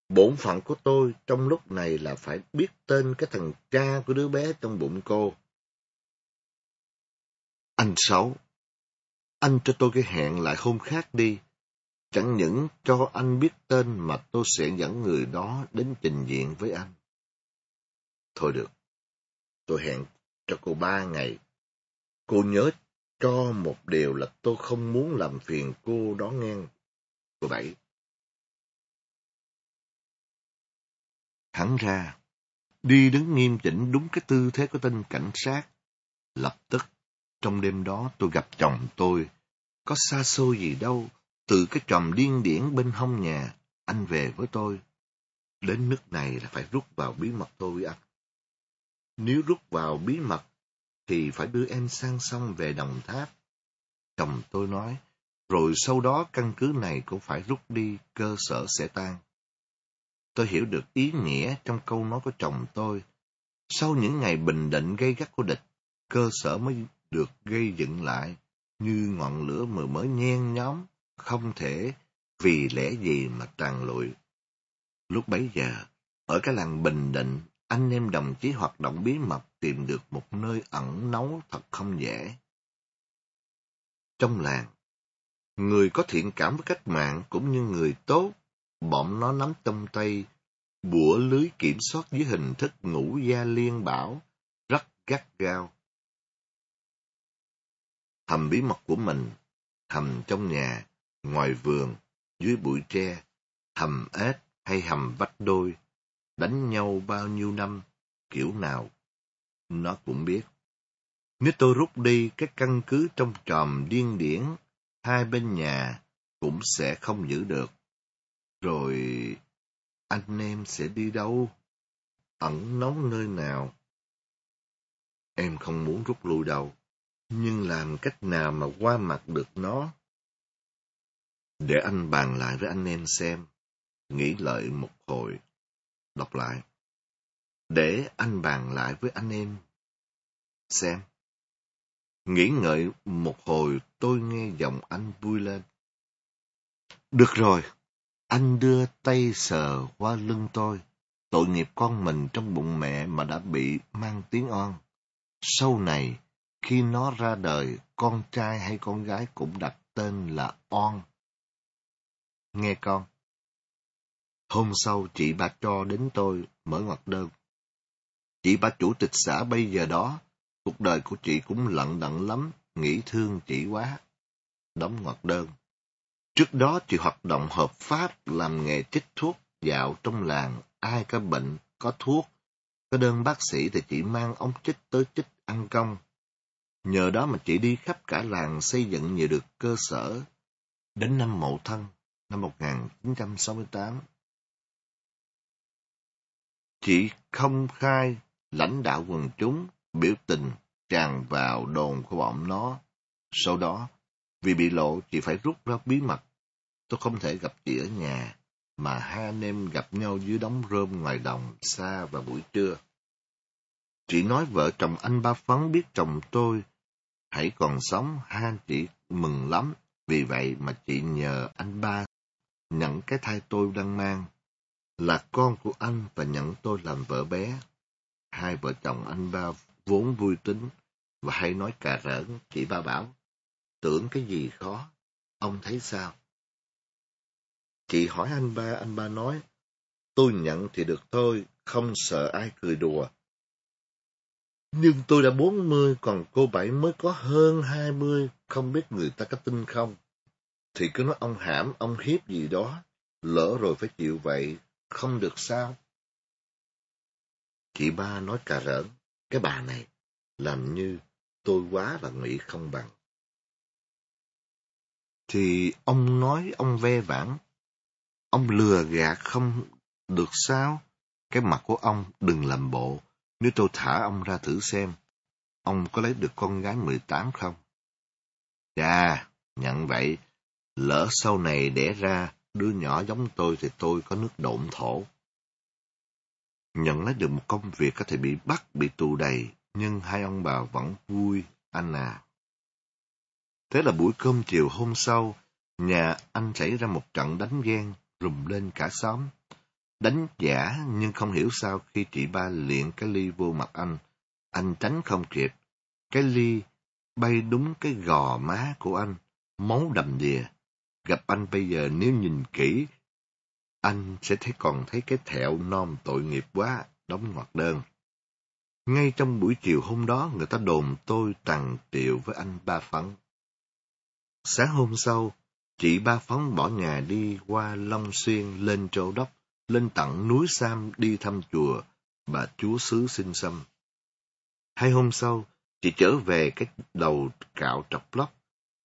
Bổn phận của tôi trong lúc này là phải biết tên cái thằng cha của đứa bé trong bụng cô. Anh Sáu, anh cho tôi cái hẹn lại hôm khác đi. Chẳng những cho anh biết tên mà tôi sẽ dẫn người đó đến trình diện với anh. Thôi được, tôi hẹn cho cô ba ngày. Cô nhớ cho một điều là tôi không muốn làm phiền cô đó nghe. Cô Bảy. Hắn ra, đi đứng nghiêm chỉnh đúng cái tư thế của tên cảnh sát. Lập tức, trong đêm đó tôi gặp chồng tôi. Có xa xôi gì đâu, từ cái tròm điên điển bên hông nhà, anh về với tôi. Đến nước này là phải rút vào bí mật tôi với anh. Nếu rút vào bí mật, thì phải đưa em sang sông về Đồng Tháp. Chồng tôi nói, rồi sau đó căn cứ này cũng phải rút đi, cơ sở sẽ tan. Tôi hiểu được ý nghĩa trong câu nói của chồng tôi. Sau những ngày bình định gây gắt của địch, cơ sở mới được gây dựng lại, như ngọn lửa mờ mới nhen nhóm, không thể vì lẽ gì mà tàn lụi. Lúc bấy giờ, ở cái làng Bình Định, anh em đồng chí hoạt động bí mật tìm được một nơi ẩn náu thật không dễ. Trong làng, người có thiện cảm với cách mạng cũng như người tốt, bọn nó nắm trong tay bủa lưới kiểm soát dưới hình thức ngũ gia liên bảo, rất gắt gao. Hầm bí mật của mình, hầm trong nhà, ngoài vườn, dưới bụi tre, hầm ếch hay hầm vách đôi, đánh nhau bao nhiêu năm, kiểu nào, nó cũng biết. Nếu tôi rút đi cái căn cứ trong tròm điên điển, hai bên nhà cũng sẽ không giữ được. Rồi anh em sẽ đi đâu? Ẩn nóng nơi nào? Em không muốn rút lui đâu, nhưng làm cách nào mà qua mặt được nó? Để anh bàn lại với anh em xem, nghĩ lợi một hồi, đọc lại. Để anh bàn lại với anh em xem. Nghĩ ngợi một hồi tôi nghe giọng anh vui lên. Được rồi, anh đưa tay sờ qua lưng tôi. Tội nghiệp con mình trong bụng mẹ mà đã bị mang tiếng oan. Sau này, khi nó ra đời, con trai hay con gái cũng đặt tên là oan. Nghe con. Hôm sau, chị bà cho đến tôi mở ngoặc đơn. Chị bà chủ tịch xã bây giờ đó, cuộc đời của chị cũng lận đận lắm, nghĩ thương chị quá. Đóng ngoặc đơn. Trước đó chị hoạt động hợp pháp làm nghề chích thuốc dạo trong làng, ai có bệnh, có thuốc, có đơn bác sĩ thì chị mang ống chích tới chích ăn công. Nhờ đó mà chị đi khắp cả làng xây dựng nhiều được cơ sở. Đến năm Mậu Thân, năm 1968, chị không khai lãnh đạo quần chúng biểu tình tràn vào đồn của bọn nó. Sau đó, vì bị lộ, chị phải rút ra bí mật. Tôi không thể gặp chị ở nhà, mà hai anh em gặp nhau dưới đống rơm ngoài đồng xa vào buổi trưa. Chị nói vợ chồng anh ba phấn biết chồng tôi hãy còn sống, hai anh chị mừng lắm. Vì vậy mà chị nhờ anh ba nhận cái thai tôi đang mang là con của anh và nhận tôi làm vợ bé. Hai vợ chồng anh ba vốn vui tính và hay nói cà rỡn, chị ba bảo, tưởng cái gì khó, ông thấy sao? Chị hỏi anh ba, anh ba nói, tôi nhận thì được thôi, không sợ ai cười đùa. Nhưng tôi đã bốn mươi, còn cô Bảy mới có hơn hai mươi, không biết người ta có tin không? Thì cứ nói ông hãm, ông hiếp gì đó, lỡ rồi phải chịu vậy, không được sao? Chị ba nói cà rỡn, cái bà này, làm như tôi quá là nghĩ không bằng. Thì ông nói ông ve vãn, ông lừa gạt không được sao? Cái mặt của ông đừng làm bộ, nếu tôi thả ông ra thử xem, ông có lấy được con gái 18 không? Chà, nhận vậy, lỡ sau này đẻ ra đứa nhỏ giống tôi thì tôi có nước độn thổ. Nhận lấy được một công việc có thể bị bắt, bị tù đầy, nhưng hai ông bà vẫn vui, anh à. Thế là buổi cơm chiều hôm sau, nhà anh xảy ra một trận đánh ghen, rùm lên cả xóm. Đánh giả nhưng không hiểu sao khi chị ba liện cái ly vô mặt anh, anh tránh không kịp. Cái ly bay đúng cái gò má của anh, máu đầm đìa. Gặp anh bây giờ nếu nhìn kỹ, anh sẽ thấy còn thấy cái thẹo non tội nghiệp quá, đóng ngoặc đơn. Ngay trong buổi chiều hôm đó, người ta đồn tôi tàn tiệu với anh Ba Phấn. Sáng hôm sau, chị Ba Phấn bỏ nhà đi qua Long Xuyên lên Châu Đốc lên tận núi Sam đi thăm chùa bà chúa xứ sinh xăm. Hai hôm sau, chị trở về cái đầu cạo trọc lóc.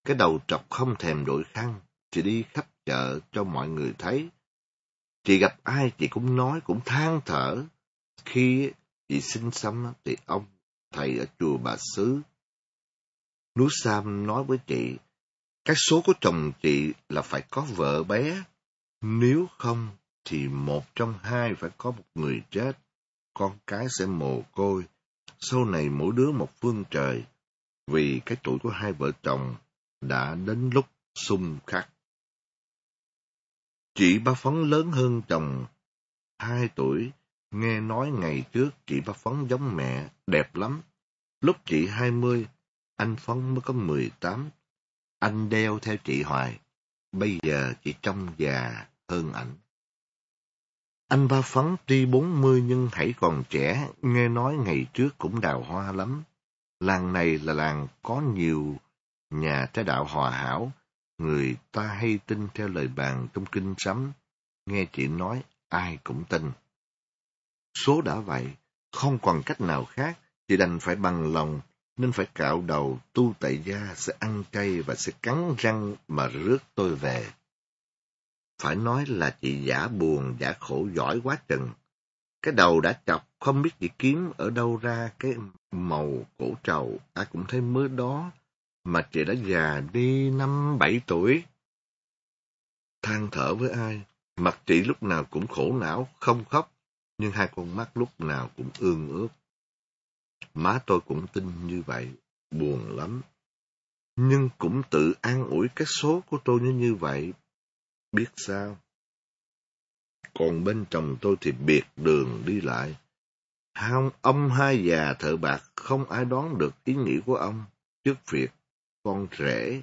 Cái đầu trọc không thèm đổi khăn, chị đi khắp chợ cho mọi người thấy. Chị gặp ai chị cũng nói, cũng than thở. Khi chị sinh xăm thì ông, thầy ở chùa bà xứ. Núi Sam nói với chị, cái số của chồng chị là phải có vợ bé, nếu không thì một trong hai phải có một người chết, con cái sẽ mồ côi, sau này mỗi đứa một phương trời, vì cái tuổi của hai vợ chồng đã đến lúc xung khắc. Chị ba Phấn lớn hơn chồng hai tuổi, nghe nói ngày trước chị ba Phấn giống mẹ, đẹp lắm. Lúc chị hai mươi, anh Phấn mới có mười tám. Anh đeo theo chị hoài, bây giờ chị trông già hơn ảnh. Anh ba phấn tuy bốn mươi nhưng hãy còn trẻ, nghe nói ngày trước cũng đào hoa lắm. Làng này là làng có nhiều nhà trái đạo hòa hảo, người ta hay tin theo lời bàn trong kinh sấm. Nghe chị nói, ai cũng tin. Số đã vậy, không còn cách nào khác, chị đành phải bằng lòng, nên phải cạo đầu, tu tại gia, sẽ ăn chay và sẽ cắn răng mà rước tôi về. Phải nói là chị giả buồn, giả khổ giỏi quá chừng. Cái đầu đã chọc, không biết chị kiếm ở đâu ra cái màu cổ trầu, ai cũng thấy mới đó, mà chị đã già đi năm bảy tuổi. Than thở với ai, mặt chị lúc nào cũng khổ não, không khóc, nhưng hai con mắt lúc nào cũng ương ướt. Má tôi cũng tin như vậy, buồn lắm. Nhưng cũng tự an ủi cái số của tôi như như vậy, biết sao. Còn bên chồng tôi thì biệt đường đi lại. Hông, ông hai già thợ bạc không ai đoán được ý nghĩ của ông trước việc con rể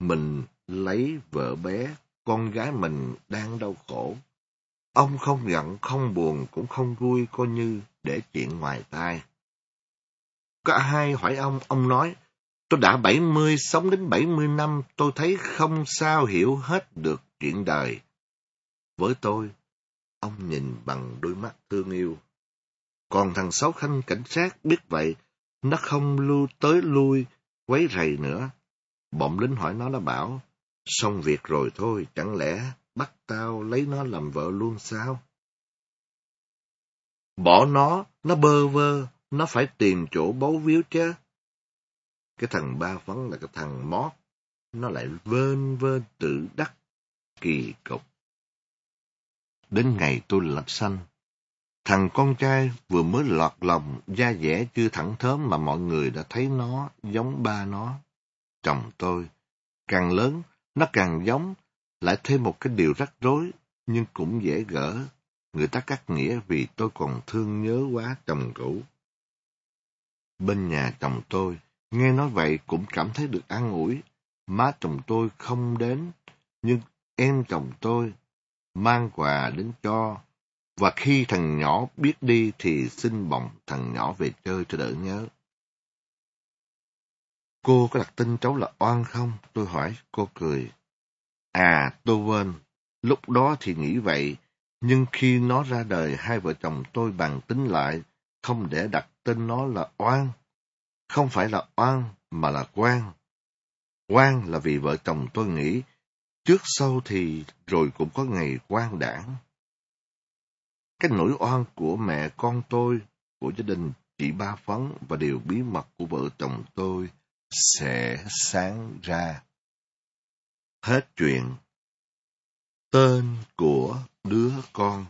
mình lấy vợ bé, con gái mình đang đau khổ. Ông không giận, không buồn, cũng không vui, coi như để chuyện ngoài tai. Cả hai hỏi ông, ông nói, tôi đã bảy mươi sống đến bảy mươi năm, tôi thấy không sao hiểu hết được chuyện đời. Với tôi, ông nhìn bằng đôi mắt thương yêu. Còn thằng Sáu Khanh cảnh sát biết vậy, nó không lưu tới lui, quấy rầy nữa. Bọn lính hỏi nó nó bảo, xong việc rồi thôi, chẳng lẽ bắt tao lấy nó làm vợ luôn sao? Bỏ nó, nó bơ vơ, nó phải tìm chỗ bấu víu chứ. Cái thằng ba phấn là cái thằng mót, nó lại vơn vơn tự đắc, kỳ cục. Đến ngày tôi lập sanh, thằng con trai vừa mới lọt lòng, da dẻ chưa thẳng thớm mà mọi người đã thấy nó giống ba nó. Chồng tôi, càng lớn, nó càng giống, lại thêm một cái điều rắc rối, nhưng cũng dễ gỡ. Người ta cắt nghĩa vì tôi còn thương nhớ quá chồng cũ. Bên nhà chồng tôi, nghe nói vậy cũng cảm thấy được an ủi. Má chồng tôi không đến, nhưng em chồng tôi mang quà đến cho. Và khi thằng nhỏ biết đi thì xin bồng thằng nhỏ về chơi cho đỡ nhớ. Cô có đặt tên cháu là Oan không? Tôi hỏi, cô cười. À, tôi quên. Lúc đó thì nghĩ vậy, nhưng khi nó ra đời, hai vợ chồng tôi bàn tính lại, không để đặt tên nó là Oan. Không phải là Oan, mà là Quang. Quang là vì vợ chồng tôi nghĩ, trước sau thì rồi cũng có ngày quan đảng. Cái nỗi oan của mẹ con tôi, của gia đình chị Ba Phấn và điều bí mật của vợ chồng tôi sẽ sáng ra. Hết chuyện. Tên của đứa con